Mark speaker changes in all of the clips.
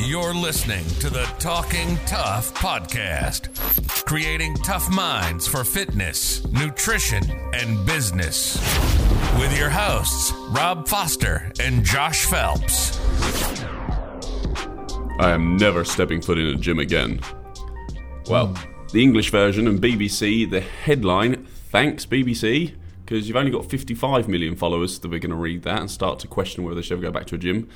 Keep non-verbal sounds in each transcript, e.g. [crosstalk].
Speaker 1: You're listening to the Talking Tough podcast, creating tough minds for fitness, nutrition, and business. With your hosts, Rob Foster and Josh Phelps.
Speaker 2: I am never stepping foot in a gym again. Well, the English version and BBC, the headline, thanks BBC, because you've only got 55 million followers that we're going to read that and start to question whether they should ever go back to a gym.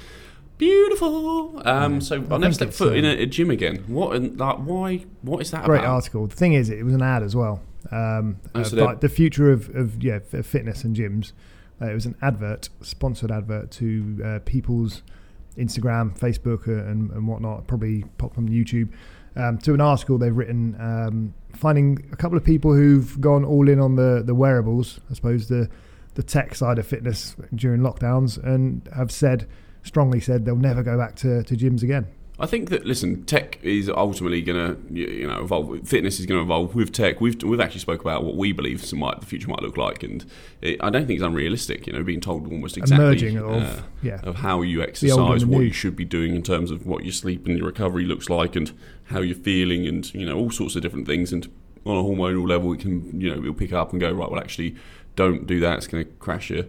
Speaker 2: Beautiful. Um, so I'll never
Speaker 3: think
Speaker 2: step
Speaker 3: it's,
Speaker 2: foot in
Speaker 3: uh,
Speaker 2: a, a gym again. What? and, Like, why? What is that
Speaker 3: Great
Speaker 2: about?
Speaker 3: article. The thing is, it was an ad as well. Um,
Speaker 2: Oh,
Speaker 3: uh,
Speaker 2: so
Speaker 3: like the future of, of yeah fitness and gyms. Uh, it was an advert, sponsored advert to uh, people's Instagram, Facebook, uh, and, and whatnot. Probably pop from YouTube. Um, to an article they've written, um, finding a couple of people who've gone all in on the the wearables. I suppose the the tech side of fitness during lockdowns, and have said strongly said they'll never go back to, to gyms again.
Speaker 2: I think that listen, tech is ultimately going to you know evolve. Fitness is going to evolve with tech. We've we've actually spoke about what we believe some might the future might look like, and it, I don't think it's unrealistic. You know, being told almost exactly
Speaker 3: of
Speaker 2: uh,
Speaker 3: yeah
Speaker 2: of how you exercise, what you should be doing in terms of what your sleep and your recovery looks like, and how you're feeling, and you know all sorts of different things. And on a hormonal level, it can you know it'll pick up and go right. Well, actually, don't do that. It's going to crash your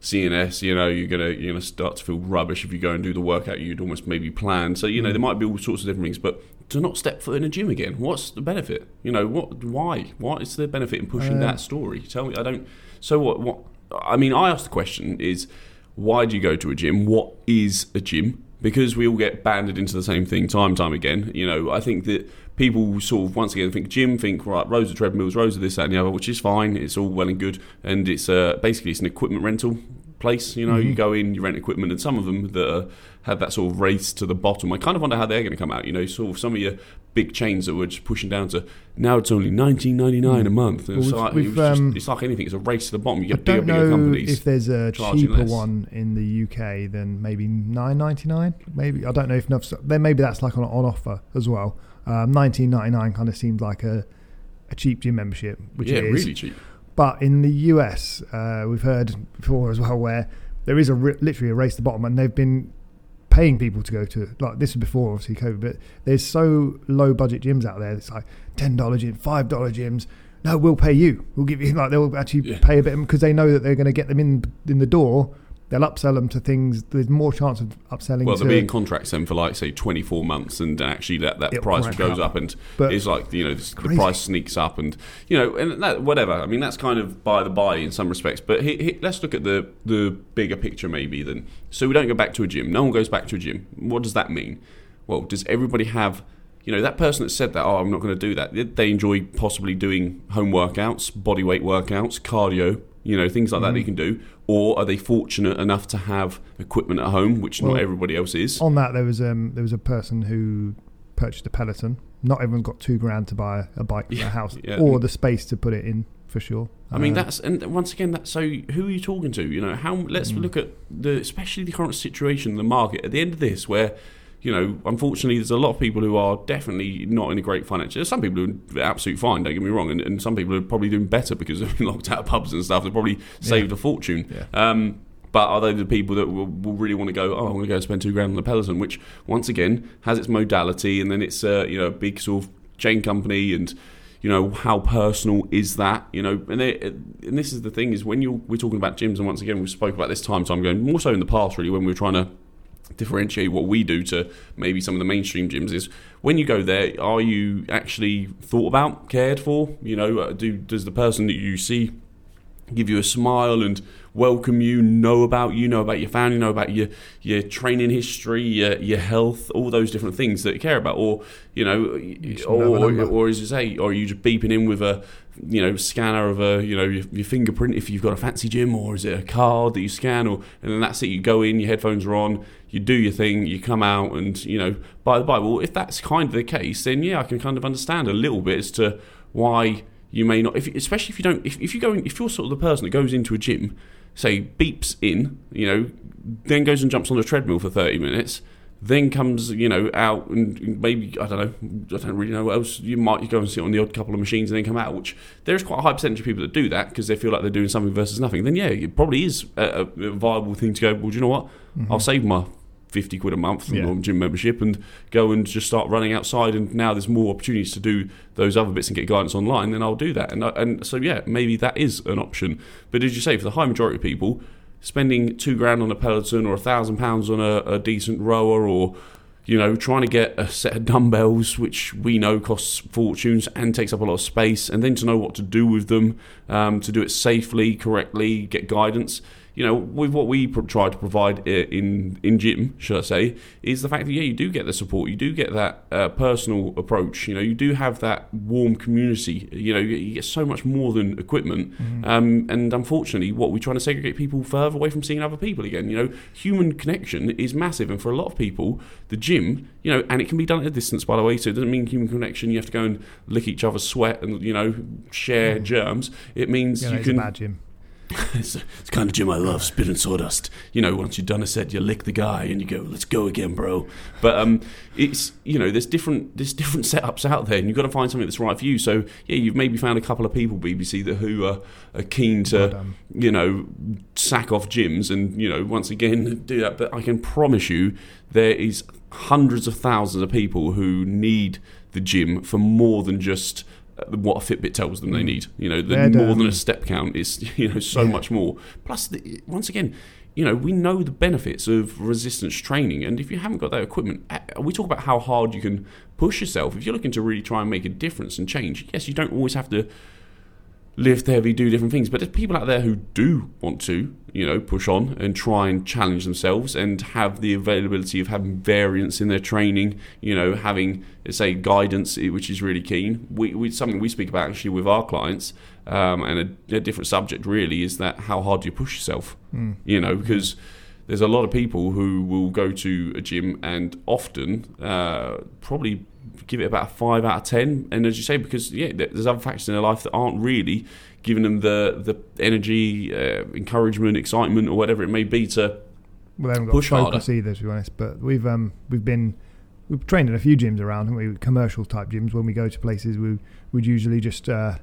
Speaker 2: CNS. You know, you're gonna you're gonna start to feel rubbish if you go and do the workout you'd almost maybe plan. So you know there might be all sorts of different things, but to not step foot in a gym again, what's the benefit? You know, what? Why? What is the benefit in pushing
Speaker 3: Uh,
Speaker 2: that story? Tell me. I don't. So what? What? I mean, I asked the question: Is why do you go to a gym? What is a gym? Because we all get banded into the same thing time and time again. You know, I think that people sort of once again think gym, think right, rows of treadmills, rows of this, that, and the other, which is fine. It's all well and good, and it's uh, basically it's an equipment rental place. You know, you go in, you rent equipment, and some of them that uh, have that sort of race to the bottom. I kind of wonder how they're going to come out. You know, sort of some of your big chains that were just pushing down to now it's only nineteen ninety nine a month. And it's,
Speaker 3: Well,
Speaker 2: like, it just-
Speaker 3: um,
Speaker 2: it's like anything. It's a race to the bottom. You
Speaker 3: I
Speaker 2: bigger,
Speaker 3: don't
Speaker 2: bigger companies.
Speaker 3: if there's a cheaper
Speaker 2: less.
Speaker 3: one in the UK than maybe nine ninety nine. Maybe I don't know if enough. Then maybe that's like on, on offer as well. Um, Nineteen ninety nine kind of seems like a a cheap gym membership, which
Speaker 2: yeah,
Speaker 3: it is.
Speaker 2: really cheap.
Speaker 3: But in the US, uh, we've heard before as well where there is a literally a race to the bottom, and they've been paying people to go to like this was before obviously COVID, but there's so low budget gyms out there. It's like ten dollar gym, five dollar gyms. No, we'll pay you. We'll give you [laughs] like they'll actually
Speaker 2: Yeah.
Speaker 3: pay a bit because they know that they're going to get them in in the door. They'll upsell them to things. There's more chance of upselling.
Speaker 2: Well,
Speaker 3: to,
Speaker 2: they'll be in contracts then for like say twenty four months, and actually that, that price goes
Speaker 3: up.
Speaker 2: up, and
Speaker 3: But
Speaker 2: it's like you know the, the price sneaks up, and you know and that, whatever. I mean that's kind of by the by in some respects. But he, he, let's look at the the bigger picture maybe then. So we don't go back to a gym. No one goes back to a gym. What does that mean? Well, does everybody have you know, that person that said that, oh, I'm not going to do that, they enjoy possibly doing home workouts, body weight workouts, cardio, you know, things like that
Speaker 3: Mm.
Speaker 2: that you can do. Or are they fortunate enough to have equipment at home, which
Speaker 3: Well,
Speaker 2: not everybody else is?
Speaker 3: on that there was um there was a person who purchased a Peloton. Not everyone's got two grand to buy a, a bike for
Speaker 2: Yeah,
Speaker 3: their house
Speaker 2: yeah.
Speaker 3: or the space to put it in for sure.
Speaker 2: I mean,
Speaker 3: Uh,
Speaker 2: that's and once again, that's so. Who are you talking to? You know, how? Let's
Speaker 3: Mm.
Speaker 2: look at the, especially the current situation the market. At the end of this, where you know, unfortunately, there's a lot of people who are definitely not in a great financial. There's some people who are absolutely fine. Don't get me wrong, and, and some people are probably doing better because they've [laughs] been locked out of pubs and stuff. They've probably saved a fortune.
Speaker 3: Yeah.
Speaker 2: Um, but are they the people that will, will really want to go? Oh, I'm going to go spend two grand on a Peloton, which once again has its modality, and then it's uh, you know a big sort of chain company, and you know how personal is that? You know, and they, and this is the thing is when you we're talking about gyms, and once again we spoke about this time, so I'm going more so in the past really when we were trying to differentiate what we do to maybe some of the mainstream gyms is when you go there are you actually thought about cared for? You know uh, do does the person that you see give you a smile and welcome you, know about you, know about your family, know about your your training history, your, your health, all those different things that you care about, or you know, or,
Speaker 3: know.
Speaker 2: or, as you say, or are you just beeping in with a you know scanner of a you know your, your fingerprint if you've got a fancy gym, or is it a card that you scan, or and then that's it. You go in, your headphones are on, you do your thing, you come out, and you know, by the by, well, if that's kind of the case, then yeah, I can kind of understand a little bit as to why you may not, if, especially if you don't, if, if you go, in, if you're sort of the person that goes into a gym, say beeps in, you know, then goes and jumps on a treadmill for 30 minutes, then comes you know out and maybe I don't know I don't really know what else. You might go and sit on the odd couple of machines and then come out which there is quite a high percentage of people that do that because they feel like they're doing something versus nothing. Then yeah it probably is a, a viable thing to go well do you know what? Mm-hmm. I'll save my 50 quid a month from yeah. gym membership and go and just start running outside and now there's more opportunities to do those other bits and get guidance online then I'll do that. And, and so yeah maybe that is an option. But as you say for the high majority of people spending two grand on a Peloton or a thousand pounds on a, a decent rower or you know, trying to get a set of dumbbells, which we know costs fortunes and takes up a lot of space, and then to know what to do with them, um, to do it safely, correctly, get guidance you know, with what we try to provide in in gym, should I say, is the fact that yeah, you do get the support, you do get that uh, personal approach. You know, you do have that warm community. You know, you get so much more than equipment. Mm-hmm. Um, and unfortunately, what we're trying to segregate people further away from seeing other people again. You know, human connection is massive, and for a lot of people, the gym, you know, and it can be done at a distance, by the way. So it doesn't mean human connection. You have to go and lick each other's sweat and you know share mm. germs. It means
Speaker 3: yeah,
Speaker 2: you can.
Speaker 3: A bad gym
Speaker 2: it's, kind of gym I love, spitting sawdust. You know, once you've done a set, you lick the guy and you go, "Let's go again, bro." But um, it's you know, there's different there's different [laughs] setups out there, and you've got to find something that's right for you. So yeah, you've maybe found a couple of people BBC that who are, are keen to well you know sack off gyms and you know once again do that. But I can promise you, there is hundreds of thousands of people who need the gym for more than just what a Fitbit tells them they mm. need. You know, the, more than a step count is [laughs] you know so yeah. much more. Plus, the, once again, you know, we know the benefits of resistance training, and if you haven't got that equipment, uh, we talk about how hard you can push yourself. If you're looking to really try and make a difference and change, yes, you don't always have to lift heavy, do different things. But there's people out there who do want to, you know, push on and try and challenge themselves and have the availability of having variance in their training, you know, having, say, guidance, which is really keen. We, we something we speak about actually with our clients, um, and a, a, different subject really is that how hard do you push yourself, mm. you know, because there's a lot of people who will go to a gym and often uh, probably give it about a five out of ten. And as you say, because yeah, there's other factors in their life that aren't really giving them the the energy, uh, encouragement, excitement, or whatever it may be to
Speaker 3: well, they haven't got
Speaker 2: push
Speaker 3: focus
Speaker 2: harder.
Speaker 3: either, to be honest. But we've um we've been we've trained in a few gyms around, haven't we? Commercial type gyms. When we go to places, we would usually just uh,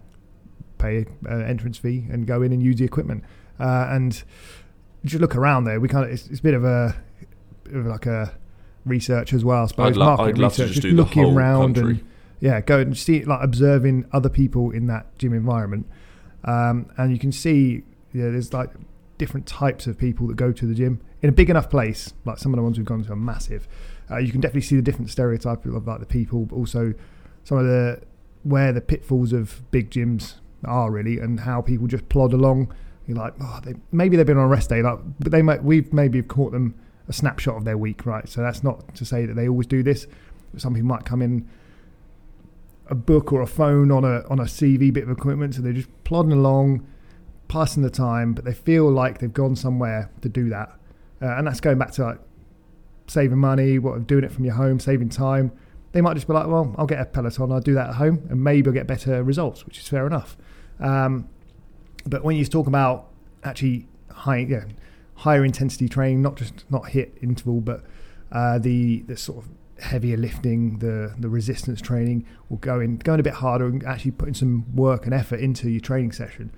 Speaker 3: pay an entrance fee and go in and use the equipment. Uh, and just look around there. We kind of it's, it's a bit of a, like a research as well. I suppose
Speaker 2: I'd, lo-
Speaker 3: market
Speaker 2: I'd love
Speaker 3: research,
Speaker 2: to just,
Speaker 3: just looking around
Speaker 2: country.
Speaker 3: and yeah, go and see like observing other people in that gym environment, um, and you can see yeah, there's like different types of people that go to the gym in a big enough place. Like some of the ones we've gone to are massive. Uh, you can definitely see the different stereotypes of like the people, but also some of the where the pitfalls of big gyms are really, and how people just plod along. You're like, oh, they, maybe they've been on a rest day, like, but they might we've maybe caught them a snapshot of their week, right? So that's not to say that they always do this. Some people might come in a book or a phone on a on a CV bit of equipment, so they're just plodding along, passing the time, but they feel like they've gone somewhere to do that, uh, and that's going back to like saving money, what doing it from your home, saving time. They might just be like, well, I'll get a Peloton, I'll do that at home, and maybe I'll get better results, which is fair enough. Um, but when you talk about actually high, yeah, higher intensity training, not just not HIIT interval, but uh, the the sort of heavier lifting, the the resistance training, will go in going a bit harder and actually putting some work and effort into your training session.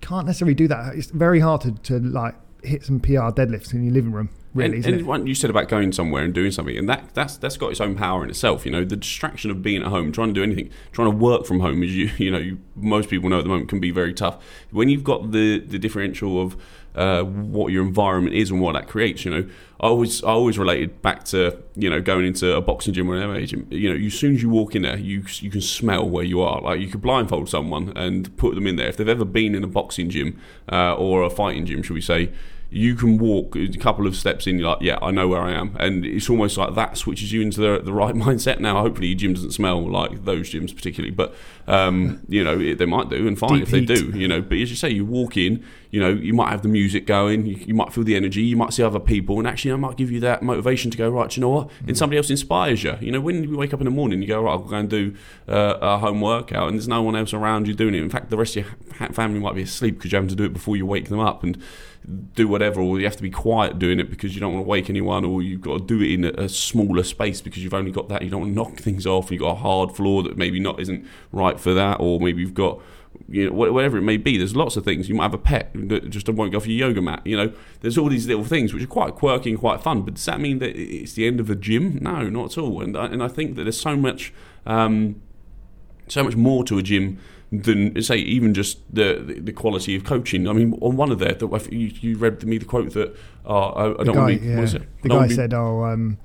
Speaker 3: Can't necessarily do that. It's very hard to, to like hit some PR deadlifts in your living room. Really,
Speaker 2: and, and what you said about going somewhere and doing something, and that that's that's got its own power in itself. You know, the distraction of being at home, trying to do anything, trying to work from home, as you [laughs] you know, you, most people know at the moment can be very tough. When you've got the the differential of uh, what your environment is and what that creates. You know, I always I always related back to you know going into a boxing gym or an MMA gym. You know, as soon as you walk in there, you you can smell where you are. Like you could blindfold someone and put them in there if they've ever been in a boxing gym uh, or a fighting gym, should we say you can walk a couple of steps in, you're like, yeah, I know where I am. And it's almost like that switches you into the, the right [laughs] mindset. Now, hopefully, your gym doesn't smell like those gyms particularly, but, um, you know, it, they might do, and fine
Speaker 3: Deep
Speaker 2: if they
Speaker 3: heat.
Speaker 2: do, you know. But as you say, you walk in, you know, you might have the music going, you, you might feel the energy, you might see other people, and actually, that might give you that motivation to go right. You know what? And somebody else inspires you. You know, when you wake up in the morning, you go right. I'll go and do uh, a home workout, and there's no one else around you doing it. In fact, the rest of your ha- family might be asleep because you're having to do it before you wake them up, and do whatever, or you have to be quiet doing it because you don't want to wake anyone, or you've got to do it in a, a smaller space because you've only got that. You don't want to knock things off. You've got a hard floor that maybe not isn't right for that, or maybe you've got you know whatever it may be. There's lots of things. You might have a pet that just won't go for your yoga mat. You know, there's all these little things which are quite quirky and quite fun. But does that mean that it's the end of the gym? No, not at all. And I, and I think that there's so much. Um, so much more to a gym than say even just the, the, quality of coaching. I mean, on one of there, that you, you read me the quote that uh, I, I don't
Speaker 3: guy,
Speaker 2: want to be.
Speaker 3: yeah.
Speaker 2: What is it?
Speaker 3: The guy
Speaker 2: be-
Speaker 3: said, "Oh, um,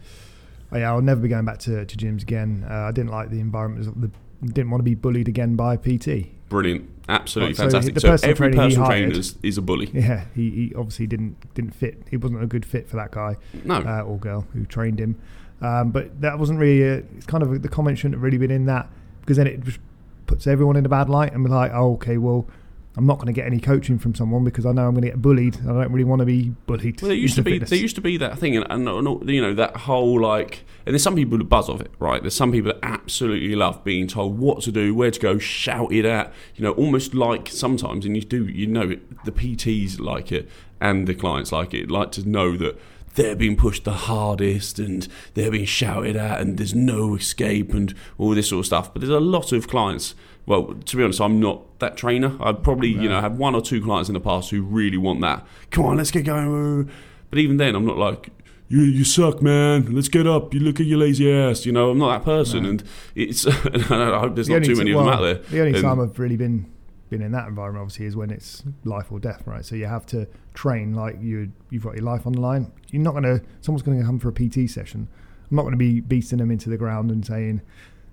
Speaker 3: oh, yeah, I'll never be going back to, to gyms again. Uh, I didn't like the environment. The, didn't want to be bullied again by PT.
Speaker 2: Brilliant, absolutely
Speaker 3: Right, so
Speaker 2: fantastic.
Speaker 3: the
Speaker 2: So,
Speaker 3: personal
Speaker 2: every
Speaker 3: trainer
Speaker 2: personal
Speaker 3: hired-
Speaker 2: trainer is, is a bully.
Speaker 3: Yeah, he, he obviously didn't didn't fit. He wasn't a good fit for that guy
Speaker 2: No,
Speaker 3: uh, or girl who trained him. Um, but that wasn't really. A, it's kind of the comment shouldn't have really been in that because then it just puts everyone in a bad light and be like, oh, okay, well. I'm not going to get any coaching from someone because I know I'm going to get bullied. I don't really want to be bullied.
Speaker 2: Well, there used to be
Speaker 3: fitness.
Speaker 2: there used to be that thing, and, and, and you know that whole like, and there's some people that buzz off it, right? There's some people that absolutely love being told what to do, where to go, shouted at, you know, almost like sometimes, and you do, you know, it, the PTs like it and the clients like it, like to know that they're being pushed the hardest and they're being shouted at, and there's no escape and all this sort of stuff. But there's a lot of clients. Well, to be honest, I'm not that trainer. I'd probably, you know, have one or two clients in the past who really want that. Come on, let's get going. But even then, I'm not like, you, you suck, man. Let's get up. You look at your lazy ass. You know, I'm not that person, and it's. [laughs] I hope there's
Speaker 3: The
Speaker 2: not too
Speaker 3: t-
Speaker 2: many
Speaker 3: well,
Speaker 2: of them out there.
Speaker 3: The only
Speaker 2: And-
Speaker 3: time I've really been been in that environment, obviously, is when it's life or death, right? So you have to train like you you've got your life on the line. You're not to. Someone's to come for a PT session. I'm not to be beating them into the ground and saying,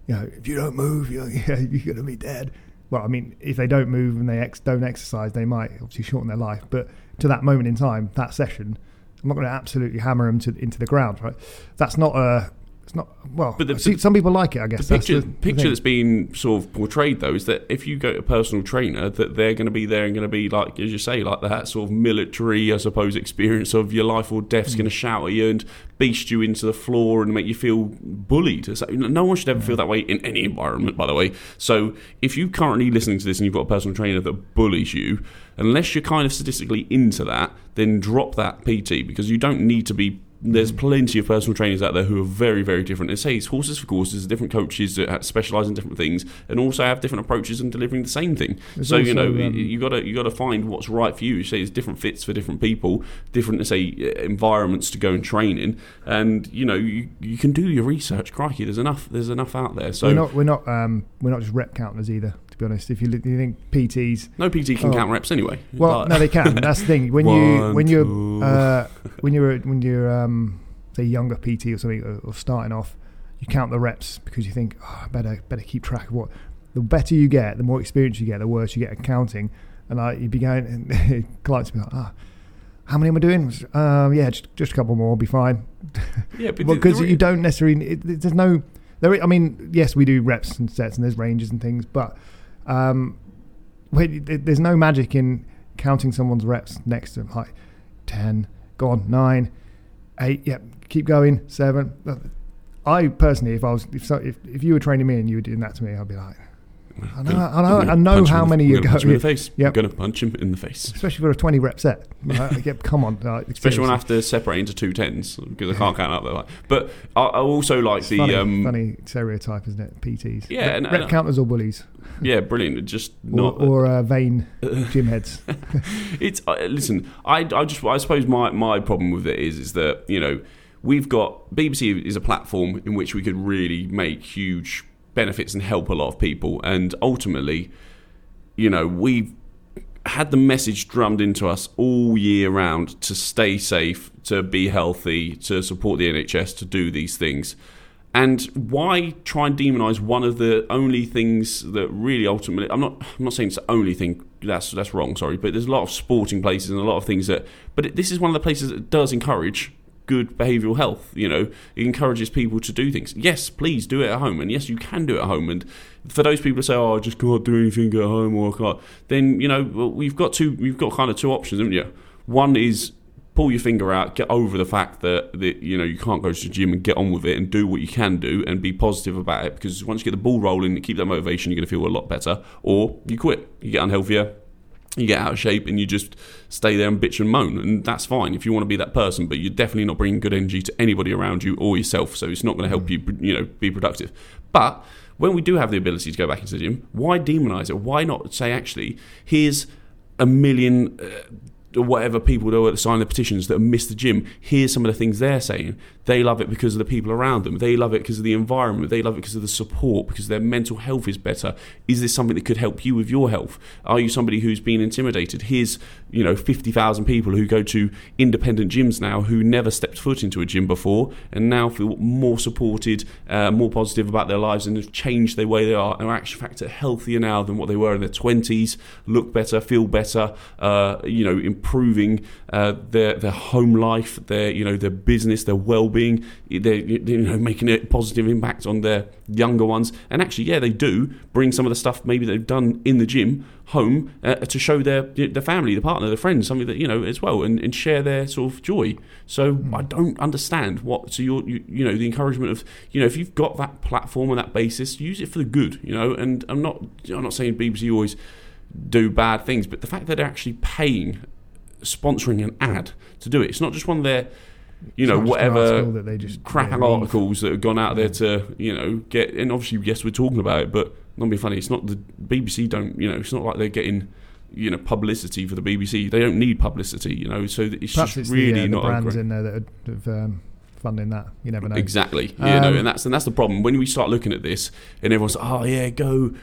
Speaker 3: you know, if you don't move, you're, [laughs] you're to be dead. Well, I mean, if they don't move and they ex- don't exercise, they might obviously shorten their life. But to that moment in time, that session, I'm not going to absolutely hammer them to, into the ground, right? That's not a. It's not well.
Speaker 2: But the-
Speaker 3: see, some people like it, I guess.
Speaker 2: The
Speaker 3: That's
Speaker 2: picture,
Speaker 3: the- the
Speaker 2: picture that's been sort of portrayed though is that if you go to a personal trainer, that they're going to be there and going to be like, as you say, like that sort of military, I suppose, experience of your life or death's
Speaker 3: Mm.
Speaker 2: going to shout at you and beast you into the floor and make you feel bullied. So, no one should ever feel that way in any environment, by the way. So if you're currently listening to this and you've got a personal trainer that bullies you, unless you're kind of statistically into that, then drop that PT because you don't need to be there's plenty of personal trainers out there who are very, very different. They say it's horses for courses, different coaches that specialize in different things, and also have different approaches in delivering the same thing.
Speaker 3: There's
Speaker 2: so you know,
Speaker 3: um,
Speaker 2: you got to you got to find what's right for you. You say it's different fits for different people, different say uh, environments to go and train in, and you know you, you can do your research. Crikey, there's enough there's enough out there. So
Speaker 3: we're not we're not um, we're not just rep counters either. To be honest, if you, look- you think PTs,
Speaker 2: no PT can
Speaker 3: Oh.
Speaker 2: count reps anyway.
Speaker 3: well,
Speaker 2: Like-
Speaker 3: no, they can. That's the thing. When you [laughs] when you're uh, when you're when you're um, say younger PT or something or, or starting off, you count the reps because you think, oh, I better better keep track of what. The better you get, the more experience you get, the worse you get at counting. And like you be going, and [laughs] clients be like, ah. How many am I doing? Um, yeah, just, just a couple more, will be fine. [laughs]
Speaker 2: yeah, but
Speaker 3: Well, because
Speaker 2: the
Speaker 3: you don't necessarily. It, there's no. There. I mean, yes, we do reps and sets, and there's ranges and things, but um, wait, there's no magic in counting someone's reps next to them. Like ten, gone nine, eight. Yep, keep going. Seven. I personally, if I was, if so, if, if you were training me and you were doing that to me, I'd be like, I know, I know, I know how
Speaker 2: the-
Speaker 3: many
Speaker 2: I'm
Speaker 3: you
Speaker 2: gonna
Speaker 3: go.
Speaker 2: punch him in the face. I'm
Speaker 3: Yep.
Speaker 2: going to punch him in the face.
Speaker 3: Especially for a 20 rep set. [laughs] Like, yep, come on. Like,
Speaker 2: Especially when I have to separate into two tens because I can't count up there. Like. But I, I also like
Speaker 3: It's
Speaker 2: the
Speaker 3: funny,
Speaker 2: um,
Speaker 3: funny stereotype, isn't it? PTs.
Speaker 2: Yeah,
Speaker 3: Rep,
Speaker 2: and-
Speaker 3: rep
Speaker 2: and-
Speaker 3: counters or bullies.
Speaker 2: yeah, brilliant. Just
Speaker 3: or,
Speaker 2: not
Speaker 3: or uh, vain [laughs] gym heads. [laughs]
Speaker 2: it's uh, listen. I, I just I suppose my, my problem with it is is that you know we've got BBC is a platform in which we could really make huge benefits and help a lot of people, and ultimately, you know, we've had the message drummed into us all year round to stay safe, to be healthy, to support the NHS, to do these things. And why try and demonise one of the only things that really ultimately I'm not I'm not saying it's the only thing that's that's wrong sorry but there's a lot of sporting places and a lot of things that but this is one of the places that does encourage good behavioural health. You know, it encourages people to do things. Yes, please do it at home, and yes, you can do it at home. And for those people who say, "Oh, I just can't do anything at home," or I can't, then you know, well, we've got two, we've got kind of two options, haven't you? One is pull your finger out, get over the fact that, that you know you can't go to the gym and get on with it and do what you can do and be positive about it because once you get the ball rolling keep that motivation, you're going to feel a lot better. Or you quit, you get unhealthier, you get out of shape and you just stay there and bitch and moan and that's fine if you want to be that person but you're definitely not bringing good energy to anybody around you or yourself so it's not going to help you you know be productive. But when we do have the ability to go back into the gym why demonize it? Why not say actually here's a million uh, whatever people do at sign the petitions that miss the gym, here's some of the things they're saying. They love it because of the people around them. They love it because of the environment. They love it because of the support, because their mental health is better. Is this something that could help you with your health? Are you somebody who's been intimidated? Here's, you know, 50,000 people who go to independent gyms now who never stepped foot into a gym before and now feel more supported, uh, more positive about their lives and have changed the way they are and are actually factor healthier now than what they were in their 20s, look better, feel better, uh, you know, improving uh, their their home life, their you know their business, their well being. They're you know making a positive impact on their younger ones. And actually, yeah, they do bring some of the stuff maybe they've done in the gym home uh, to show their their family, the partner, the friends, something that you know as well, and, and share their sort of joy. So mm. I don't understand what. So you're you, you know the encouragement of you know if you've got that platform and that basis, use it for the good. You know, and I'm not I'm not saying BBC always do bad things, but the fact that they're actually paying sponsoring an ad to do it. It's not just one of their, you know, whatever crap yeah, articles that have gone out there to, you know, get. And obviously, yes, we're talking about it, but not be funny. It's not the BBC don't, you know, it's not like they're getting. You know, publicity for the BBC. They don't need publicity. You know, so it's
Speaker 3: Perhaps
Speaker 2: just
Speaker 3: it's
Speaker 2: really
Speaker 3: the, uh,
Speaker 2: not
Speaker 3: the brands in there that have um, funding that. You never know.
Speaker 2: Exactly. Um, you know, and that's and that's the problem when we start looking at this, and everyone's like, oh yeah, go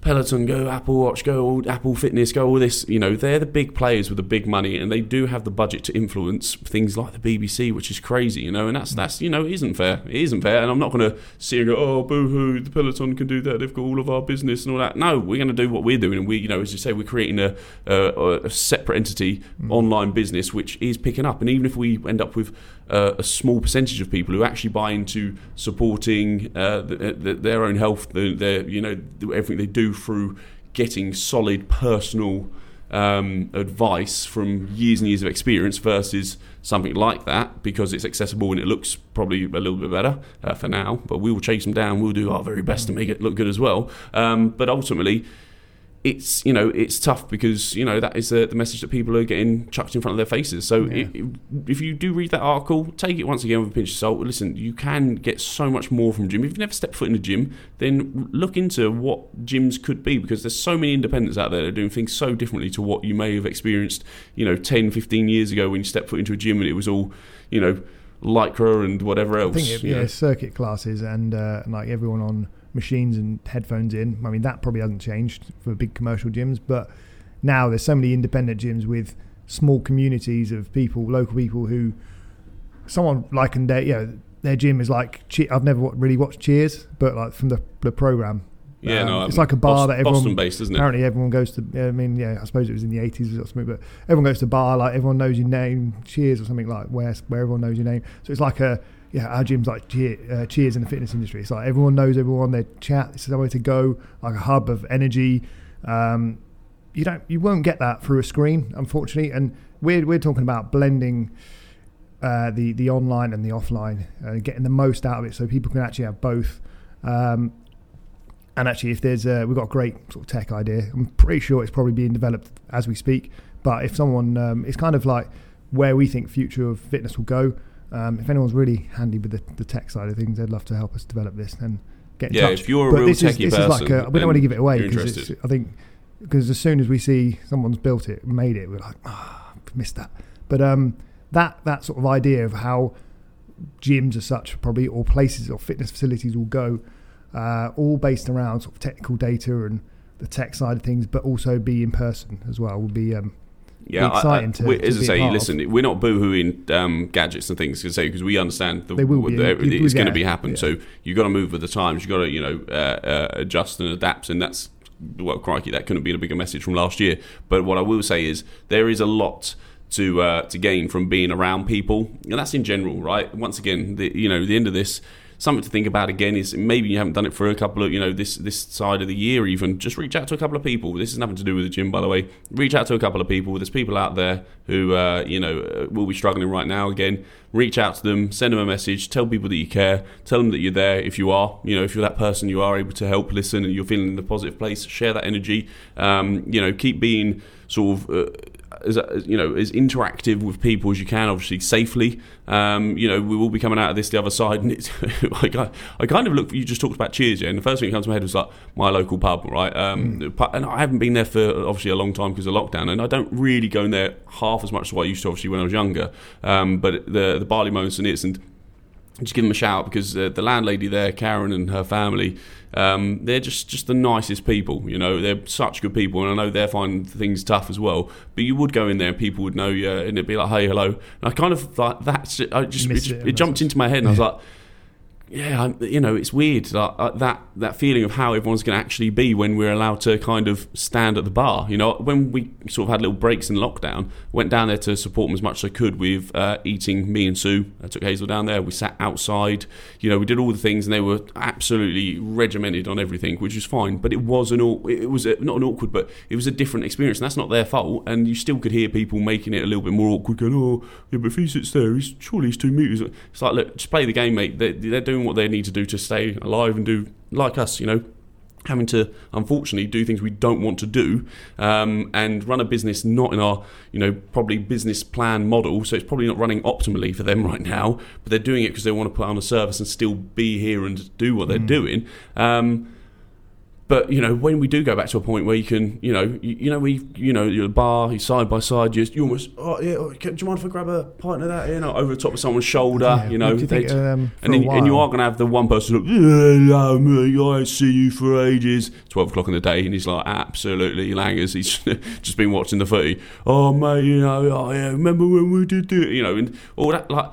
Speaker 2: Peloton, go Apple Watch, go all, Apple Fitness, go all this. You know, they're the big players with the big money, and they do have the budget to influence things like the BBC, which is crazy. You know, and that's that's you know, it isn't fair. It isn't fair, and I'm not going to sit and go, oh, boo hoo, the Peloton can do that. They've got all of our business and all that. No, we're going to do what we're doing, and we, you know, as you say, we're creating a, a, a separate entity, mm. online business, which is picking up. And even if we end up with uh, a small percentage of people who actually buy into supporting uh, the, the, their own health, the, their you know everything they do through getting solid personal um, advice from years and years of experience versus something like that because it's accessible and it looks probably a little bit better uh, for now. But we will chase them down. We'll do our very best to make it look good as well. Um, but ultimately it's you know it's tough because you know that is the, the message that people are getting chucked in front of their faces. So yeah. it, if you do read that article, take it once again with a pinch of salt. Listen, you can get so much more from gym. If you've never stepped foot in a gym, then look into what gyms could be because there's so many independents out there that are doing things so differently to what you may have experienced, you know, 10, 15 years ago when you stepped foot into a gym and it was all, you know, lycra and whatever else.
Speaker 3: It, yeah, circuit classes and uh, like everyone on machines and headphones in. I mean, that probably hasn't changed for big commercial gyms, but now there's so many independent gyms with small communities of people, local people who someone likened their, you know, their gym is like, I've never really watched Cheers, but like from the, the program.
Speaker 2: Yeah, um, no,
Speaker 3: it's like a bar
Speaker 2: Boston,
Speaker 3: that everyone
Speaker 2: Boston based, isn't it?
Speaker 3: Apparently, everyone goes to. I mean, yeah, I suppose it was in the eighties or something, but everyone goes to bar like everyone knows your name. Cheers or something like where where everyone knows your name. So it's like a yeah, our gym's like cheer, uh, cheers in the fitness industry. It's like everyone knows everyone. They chat. It's somewhere to go, like a hub of energy. Um, you don't, you won't get that through a screen, unfortunately. And we're we're talking about blending uh, the the online and the offline, uh, getting the most out of it, so people can actually have both. Um, and actually, if there's a, we've got a great sort of tech idea. I'm pretty sure it's probably being developed as we speak. But if someone, um, it's kind of like where we think future of fitness will go. Um, if anyone's really handy with the, the, tech side of things, they'd love to help us develop this and get in
Speaker 2: yeah,
Speaker 3: touch.
Speaker 2: if you're a
Speaker 3: but
Speaker 2: real
Speaker 3: this
Speaker 2: techie
Speaker 3: is, this
Speaker 2: person,
Speaker 3: is like a, we don't want to give it away
Speaker 2: because
Speaker 3: I think because as soon as we see someone's built it, made it, we're like, ah, oh, missed that. But um, that that sort of idea of how gyms as such, probably or places or fitness facilities will go, uh, all based around sort of technical data and the tech side of things, but also be in person as well, will be um, yeah, exciting I, to,
Speaker 2: to,
Speaker 3: as
Speaker 2: I say, listen,
Speaker 3: of.
Speaker 2: we're not boohooing um, gadgets and things to say because we understand the,
Speaker 3: they will be,
Speaker 2: the, it's going to be
Speaker 3: yeah,
Speaker 2: happen.
Speaker 3: Yeah.
Speaker 2: So you got to move with the times. You got to you know uh, uh, adjust and adapt, and that's well, crikey, that couldn't be a bigger message from last year. But what I will say is there is a lot to uh, to gain from being around people, and that's in general, right? Once again, the, you know, the end of this something to think about again is maybe you haven't done it for a couple of you know this this side of the year even. Just reach out to a couple of people. This has nothing to do with the gym by the way. Reach out to a couple of people. There's people out there who uh, you know uh, will be struggling right now again. Reach out to them. Send them a message. Tell people that you care. Tell them that you're there if you are. You know if you're that person you are able to help listen and you're feeling in a positive place share that energy. Um, you know keep being sort of uh, as, you know as interactive with people as you can, obviously safely. Um, you know, we will be coming out of this the other side, [laughs] and it's like I, I kind of look. You just talked about Cheers, yeah, and the first thing that comes to my head was like my local pub, right? Um, mm. And I haven't been there for obviously a long time because of lockdown, and I don't really go in there half as much as what I used to, obviously when I was younger. Um, but the the barley moments and it's and just give them a shout because uh, the landlady there, Karen, and her family, um, they're just, just the nicest people. You know, they're such good people, and I know they're finding things tough as well. But you would go in there, and people would know you, and it'd be like, "Hey, hello." And I kind of like that's. I just it, just, it, it jumped into my head, and yeah. I was like yeah, you know, it's weird that uh, that that feeling of how everyone's going to actually be when we're allowed to kind of stand at the bar. You know, when we sort of had little breaks in lockdown, went down there to support them as much as I could with uh, eating. Me and Sue, I took Hazel down there. We sat outside. You know, we did all the things, and they were absolutely regimented on everything, which was fine. But it was an it was a, not an awkward, but it was a different experience, and that's not their fault. And you still could hear people making it a little bit more awkward, going, "Oh, yeah, but if he sits there, he's surely he's two meters." It's like, look, just play the game, mate. They're, they're doing doing what they need to do to stay alive and do like us, you know, having to unfortunately do things we don't want to do um, and run a business not in our you know probably business plan model so it's probably not running optimally for them right now but they're doing it because they want to put on a service and still be here and do what they're mm. doing um, but you know, when we do go back to a point where you can, you know, you, you know, we, you know, you're bar, you side by side, you, just, you almost, oh yeah, oh, do you mind if I grab a pint of that, you know, over the top of someone's shoulder, yeah, you know,
Speaker 3: you think, um,
Speaker 2: and then, and you are going to have the one person look, yeah, mate, I see you for ages, twelve o'clock in the day, and he's like absolutely langers, he's [laughs] just been watching the footy. Oh mate, you know, oh, yeah, remember when we did it, you know, and all that, like,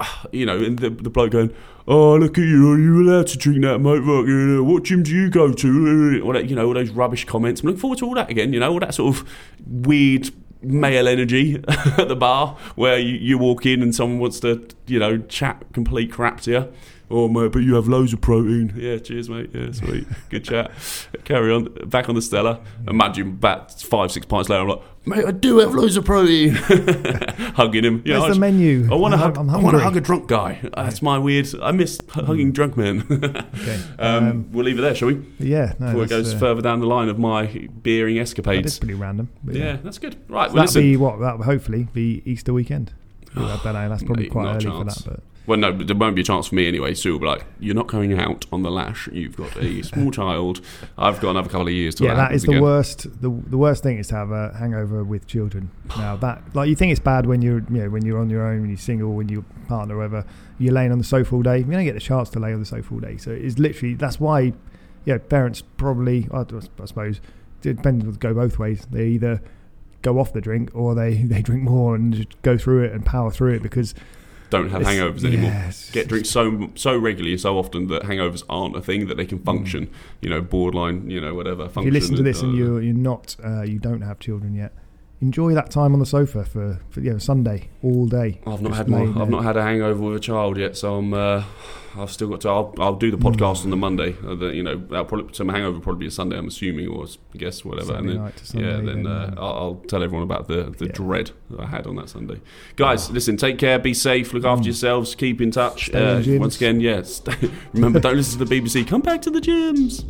Speaker 2: [sighs] you know, and the the bloke going oh, look at you, are you allowed to drink that, mate? What gym do you go to? [laughs] All that, you know, all those rubbish comments. I'm looking forward to all that again, you know, all that sort of weird male energy [laughs] at the bar where you, you walk in and someone wants to, you know, chat complete crap to you. Oh mate, but you have loads of protein. Yeah, cheers, mate. Yeah, sweet, good chat. [laughs] Carry on. Back on the Stella. Imagine about five, six pints later, I'm like, mate, I do have loads of protein. [laughs] Hugging him.
Speaker 3: Yeah, Where's the menu?
Speaker 2: I want to hug. I'm I want to hug a drunk guy. That's my weird. I miss hugging drunk men. [laughs] okay. Um, um, we'll leave it there, shall we?
Speaker 3: Yeah. No,
Speaker 2: Before it goes uh, further down the line of my beering escapades.
Speaker 3: That's pretty random.
Speaker 2: Yeah, yeah, that's good. Right.
Speaker 3: So well, that'll be what? That will hopefully be Easter weekend. I don't know. That's probably Mate, quite early for that, but.
Speaker 2: Well, no, there won't be a chance for me anyway. Sue will be like, "You're not going out on the lash. You've got a [laughs] small child. I've got another couple of years to."
Speaker 3: Yeah, that is the again. worst. The, the worst thing is to have a hangover with children. Now that, like, you think it's bad when you're, you know, when you're on your own, when you're single, when your partner, or whatever, you're laying on the sofa all day. You don't get the chance to lay on the sofa all day. So it's literally that's why, yeah, parents probably, I, I suppose, it depends. Go both ways. They either go off the drink or they [laughs] they drink more and just go through it and power through it because
Speaker 2: don't have hangovers anymore. Yes. Get drinks so so regularly and so often that hangovers aren't a thing that they can function. Mm. You know, borderline. You know, whatever.
Speaker 3: If you listen to this and, uh, and you're you're not uh, you don't have children yet. Enjoy that time on the sofa for, for you know Sunday all day.
Speaker 2: I've not had my, I've not had a hangover with a child yet, so I'm uh, I've still got to. I'll, I'll do the podcast mm. on the Monday. Uh, the, you know, that'll probably so my hangover will probably be a Sunday. I'm assuming, or I guess whatever.
Speaker 3: Sunday
Speaker 2: and then,
Speaker 3: Sunday,
Speaker 2: yeah, then, uh, I'll, I'll, tell everyone about the the yeah. dread that I had on that Sunday. Guys, oh. listen, take care, be safe, look after mm. yourselves, keep in touch. Uh, once again, yes. Yeah, [laughs] remember, don't listen to the BBC. Come back to the gyms.